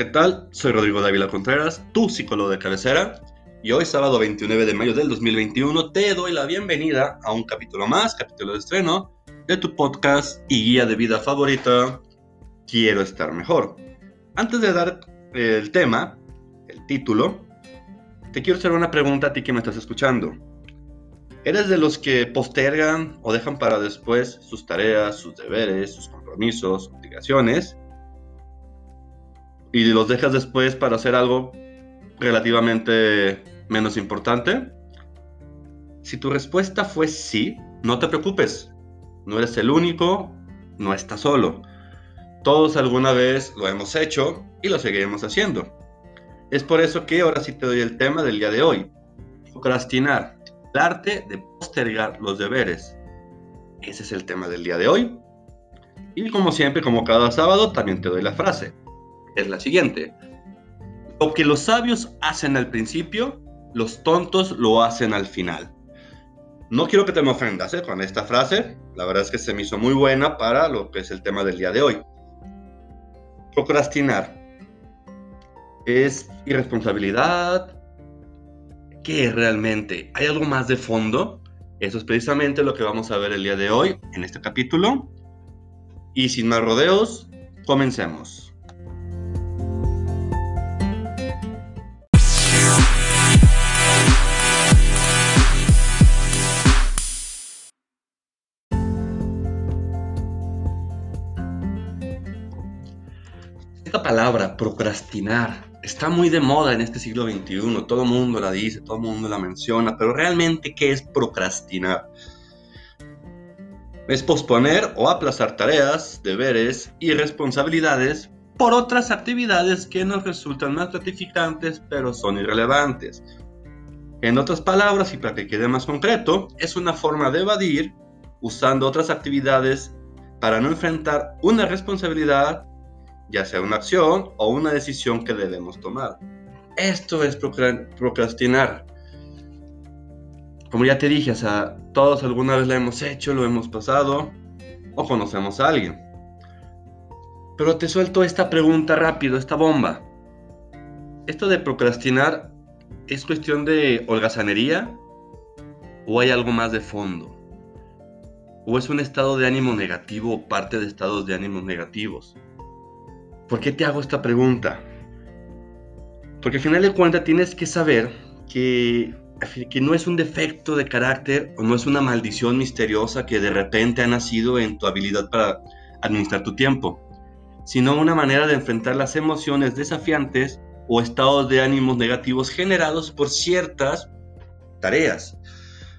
¿qué tal? Soy Rodrigo Dávila Contreras, tu psicólogo de cabecera, y hoy, sábado 29 de mayo del 2021, te doy la bienvenida a un capítulo más, capítulo de estreno, de tu podcast y guía de vida favorita, Quiero estar mejor. Antes de dar el tema, el título, te quiero hacer una pregunta a ti que me estás escuchando. ¿Eres de los que postergan o dejan para después sus tareas, sus deberes, sus compromisos, obligaciones? Y los dejas después para hacer algo relativamente menos importante? Si tu respuesta fue sí, no te preocupes. No eres el único, no estás solo. Todos alguna vez lo hemos hecho y lo seguiremos haciendo. Es por eso que ahora sí te doy el tema del día de hoy. Procrastinar, el arte de postergar los deberes. Ese es el tema del día de hoy. Y como siempre, como cada sábado, también te doy la frase es la siguiente. Lo que los sabios hacen al principio, los tontos lo hacen al final. No quiero que te me ofendas ¿eh? con esta frase, la verdad es que se me hizo muy buena para lo que es el tema del día de hoy. Procrastinar es irresponsabilidad. ¿Qué es realmente? ¿Hay algo más de fondo? Eso es precisamente lo que vamos a ver el día de hoy en este capítulo. Y sin más rodeos, comencemos. Esta palabra, procrastinar, está muy de moda en este siglo XXI. Todo el mundo la dice, todo el mundo la menciona, pero realmente, ¿qué es procrastinar? Es posponer o aplazar tareas, deberes y responsabilidades por otras actividades que nos resultan más gratificantes, pero son irrelevantes. En otras palabras, y para que quede más concreto, es una forma de evadir usando otras actividades para no enfrentar una responsabilidad ya sea una acción o una decisión que debemos tomar. Esto es procrastinar. Como ya te dije, o sea, todos alguna vez lo hemos hecho, lo hemos pasado o conocemos a alguien. Pero te suelto esta pregunta rápido, esta bomba. ¿Esto de procrastinar es cuestión de holgazanería o hay algo más de fondo? ¿O es un estado de ánimo negativo o parte de estados de ánimo negativos? ¿Por qué te hago esta pregunta? Porque al final de cuentas tienes que saber que, que no es un defecto de carácter o no es una maldición misteriosa que de repente ha nacido en tu habilidad para administrar tu tiempo, sino una manera de enfrentar las emociones desafiantes o estados de ánimos negativos generados por ciertas tareas,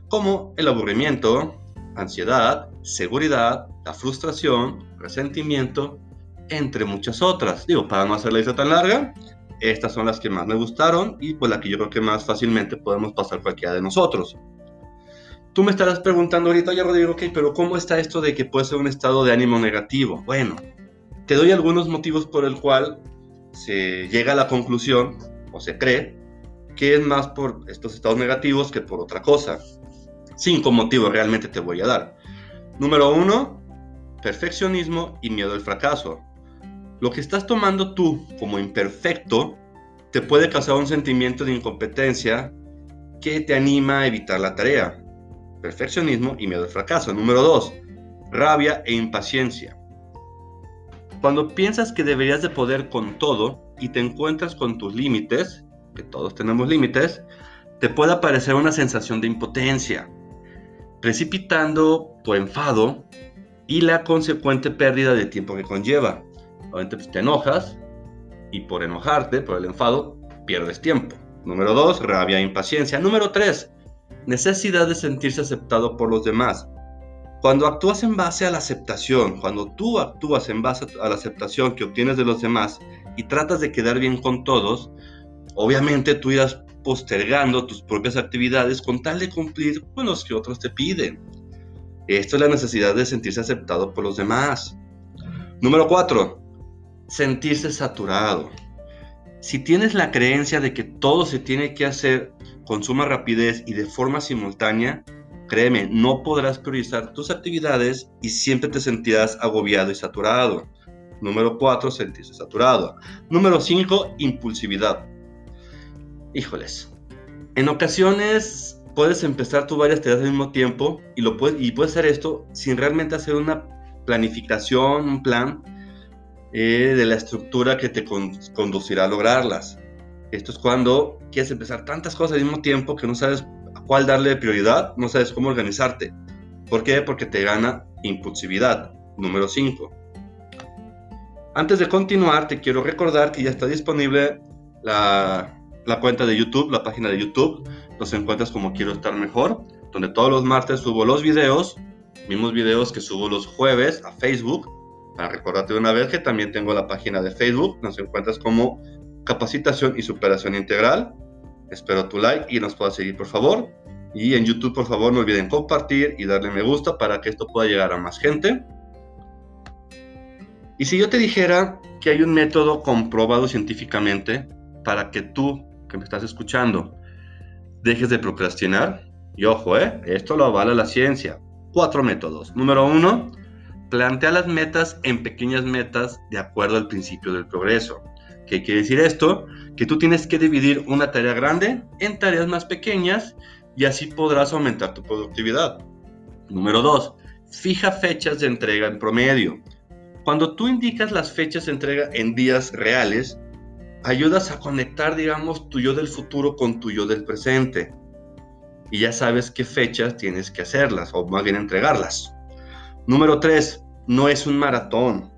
como el aburrimiento, ansiedad, seguridad, la frustración, resentimiento, entre muchas otras. Digo, para no hacer la lista tan larga, estas son las que más me gustaron y pues la que yo creo que más fácilmente podemos pasar cualquiera de nosotros. Tú me estarás preguntando ahorita, ya Rodrigo, ok, pero ¿cómo está esto de que puede ser un estado de ánimo negativo? Bueno, te doy algunos motivos por el cual se llega a la conclusión o se cree que es más por estos estados negativos que por otra cosa. Cinco motivos realmente te voy a dar. Número uno, perfeccionismo y miedo al fracaso. Lo que estás tomando tú como imperfecto te puede causar un sentimiento de incompetencia que te anima a evitar la tarea. Perfeccionismo y miedo al fracaso. Número 2. Rabia e impaciencia. Cuando piensas que deberías de poder con todo y te encuentras con tus límites, que todos tenemos límites, te puede aparecer una sensación de impotencia, precipitando tu enfado y la consecuente pérdida de tiempo que conlleva. Obviamente pues, te enojas y por enojarte, por el enfado, pierdes tiempo. Número dos, rabia e impaciencia. Número tres, necesidad de sentirse aceptado por los demás. Cuando actúas en base a la aceptación, cuando tú actúas en base a la aceptación que obtienes de los demás y tratas de quedar bien con todos, obviamente tú irás postergando tus propias actividades con tal de cumplir con los que otros te piden. Esto es la necesidad de sentirse aceptado por los demás. Número cuatro, sentirse saturado. Si tienes la creencia de que todo se tiene que hacer con suma rapidez y de forma simultánea, créeme, no podrás priorizar tus actividades y siempre te sentirás agobiado y saturado. Número 4, sentirse saturado. Número 5, impulsividad. Híjoles. En ocasiones puedes empezar tú varias tareas al mismo tiempo y, lo puedes, y puedes hacer esto sin realmente hacer una planificación, un plan eh, de la estructura que te conducirá a lograrlas. Esto es cuando quieres empezar tantas cosas al mismo tiempo que no sabes a cuál darle prioridad, no sabes cómo organizarte. ¿Por qué? Porque te gana impulsividad. Número 5. Antes de continuar, te quiero recordar que ya está disponible la, la cuenta de YouTube, la página de YouTube. Nos encuentras como Quiero Estar Mejor, donde todos los martes subo los videos, mismos videos que subo los jueves a Facebook. Para recordarte de una vez que también tengo la página de Facebook, nos encuentras como Capacitación y Superación Integral. Espero tu like y nos puedas seguir, por favor. Y en YouTube, por favor, no olviden compartir y darle me gusta para que esto pueda llegar a más gente. Y si yo te dijera que hay un método comprobado científicamente para que tú, que me estás escuchando, dejes de procrastinar, y ojo, ¿eh? esto lo avala la ciencia. Cuatro métodos. Número uno, plantea las metas en pequeñas metas de acuerdo al principio del progreso. ¿Qué quiere decir esto? Que tú tienes que dividir una tarea grande en tareas más pequeñas y así podrás aumentar tu productividad. Número dos, fija fechas de entrega en promedio. Cuando tú indicas las fechas de entrega en días reales, ayudas a conectar, digamos, tu yo del futuro con tu yo del presente. Y ya sabes qué fechas tienes que hacerlas, o más bien entregarlas. Número 3. No es un maratón.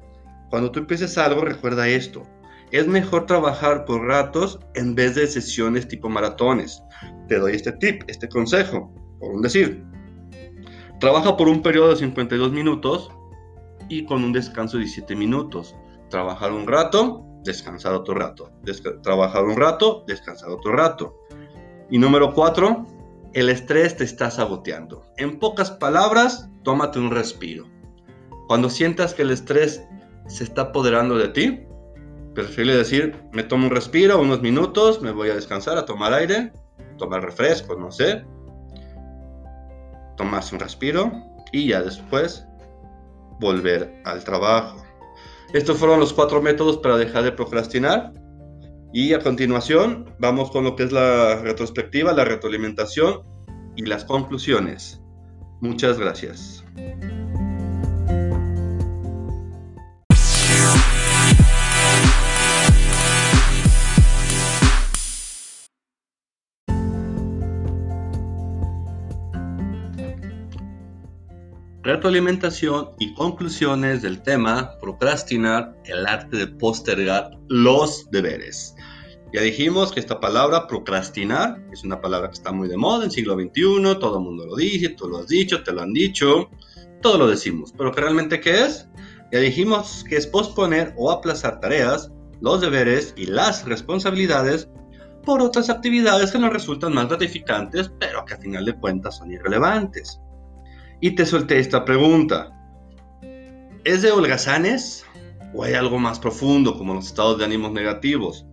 Cuando tú empieces algo, recuerda esto. Es mejor trabajar por ratos en vez de sesiones tipo maratones. Te doy este tip, este consejo, por un decir. Trabaja por un periodo de 52 minutos y con un descanso de 17 minutos. Trabajar un rato, descansar otro rato. trabajar un rato, descansar otro rato. Y número 4, el estrés te está saboteando. En pocas palabras, tómate un respiro. Cuando sientas que el estrés se está apoderando de ti, prefiero decir, me tomo un respiro, unos minutos, me voy a descansar, a tomar aire, tomar refresco, no sé. Tomarse un respiro y ya después volver al trabajo. Estos fueron los cuatro métodos para dejar de procrastinar. Y a continuación vamos con lo que es la retrospectiva, la retroalimentación y las conclusiones. Muchas gracias. Retroalimentación y conclusiones del tema procrastinar, el arte de postergar los deberes. Ya dijimos que esta palabra procrastinar es una palabra que está muy de moda en siglo XXI, todo el mundo lo dice, tú lo has dicho, te lo han dicho, todo lo decimos, pero realmente qué es? Ya dijimos que es posponer o aplazar tareas, los deberes y las responsabilidades por otras actividades que nos resultan más gratificantes, pero que a final de cuentas son irrelevantes. Y te solté esta pregunta. ¿Es de holgazanes o hay algo más profundo como los estados de ánimos negativos?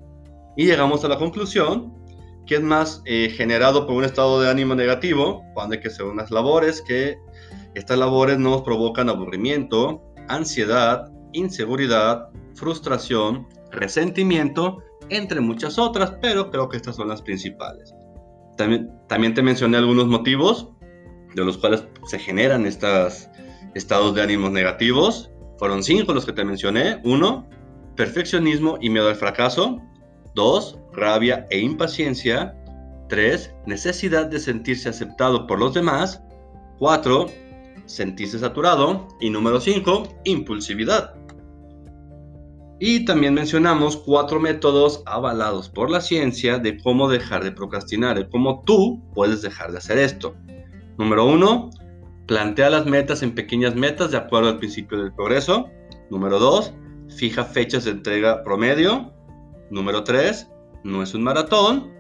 Y llegamos a la conclusión que es más eh, generado por un estado de ánimo negativo cuando hay que hacer unas labores que estas labores nos provocan aburrimiento, ansiedad, inseguridad, frustración, resentimiento, entre muchas otras, pero creo que estas son las principales. También, también te mencioné algunos motivos de los cuales se generan estos estados de ánimos negativos. Fueron cinco los que te mencioné. Uno, perfeccionismo y miedo al fracaso. Dos, rabia e impaciencia. Tres, necesidad de sentirse aceptado por los demás. Cuatro, sentirse saturado. Y número cinco, impulsividad. Y también mencionamos cuatro métodos avalados por la ciencia de cómo dejar de procrastinar, de cómo tú puedes dejar de hacer esto. Número uno, plantea las metas en pequeñas metas de acuerdo al principio del progreso. Número dos, fija fechas de entrega promedio. Número tres, no es un maratón.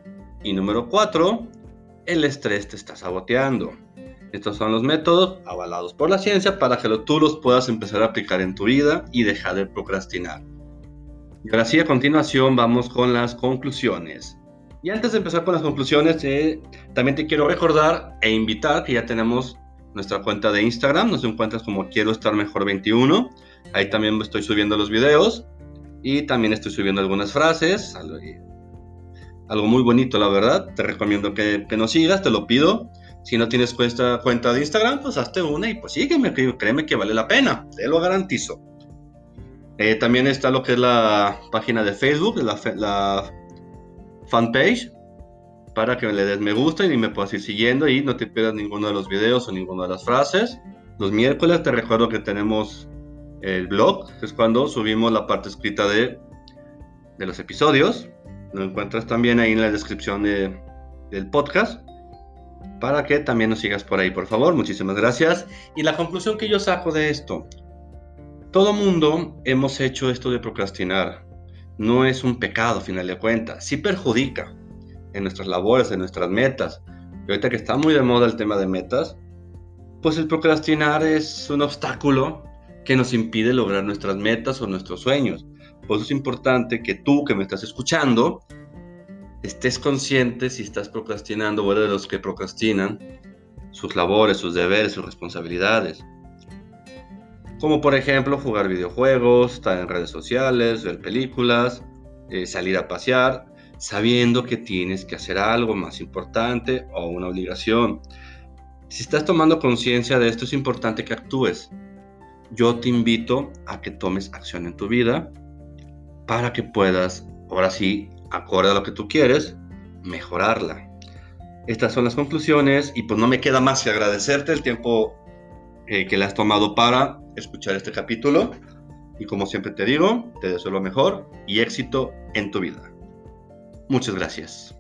Y número cuatro, el estrés te está saboteando. Estos son los métodos avalados por la ciencia para que tú los puedas empezar a aplicar en tu vida y dejar de procrastinar. Y ahora sí, a continuación vamos con las conclusiones. Y antes de empezar con las conclusiones, eh, también te quiero recordar e invitar que ya tenemos nuestra cuenta de Instagram, nos encuentras como Quiero Estar Mejor 21. Ahí también estoy subiendo los videos y también estoy subiendo algunas frases. Algo, muy bonito, la verdad. Te recomiendo que, que nos sigas, te lo pido. Si no tienes cuenta, de Instagram, pues hazte una y pues sígueme, créeme que vale la pena, te lo garantizo. Eh, también está lo que es la página de Facebook, la, la fanpage, para que le des me gusta y me puedas ir siguiendo y no te pierdas ninguno de los videos o ninguna de las frases. Los miércoles te recuerdo que tenemos el blog, que es cuando subimos la parte escrita de, de los episodios. Lo encuentras también ahí en la descripción de, del podcast para que también nos sigas por ahí, por favor. Muchísimas gracias. Y la conclusión que yo saco de esto. Todo mundo hemos hecho esto de procrastinar. No es un pecado, final de cuentas. Sí perjudica en nuestras labores, en nuestras metas. Y ahorita que está muy de moda el tema de metas, pues el procrastinar es un obstáculo que nos impide lograr nuestras metas o nuestros sueños. Por eso es importante que tú que me estás escuchando estés consciente si estás procrastinando o eres de los que procrastinan sus labores, sus deberes, sus responsabilidades. Como por ejemplo jugar videojuegos, estar en redes sociales, ver películas, eh, salir a pasear, sabiendo que tienes que hacer algo más importante o una obligación. Si estás tomando conciencia de esto, es importante que actúes. Yo te invito a que tomes acción en tu vida para que puedas, ahora sí, acorde a lo que tú quieres, mejorarla. Estas son las conclusiones y pues no me queda más que agradecerte el tiempo eh, que le has tomado para escuchar este capítulo. Y como siempre te digo, te deseo lo mejor y éxito en tu vida. Muchas gracias.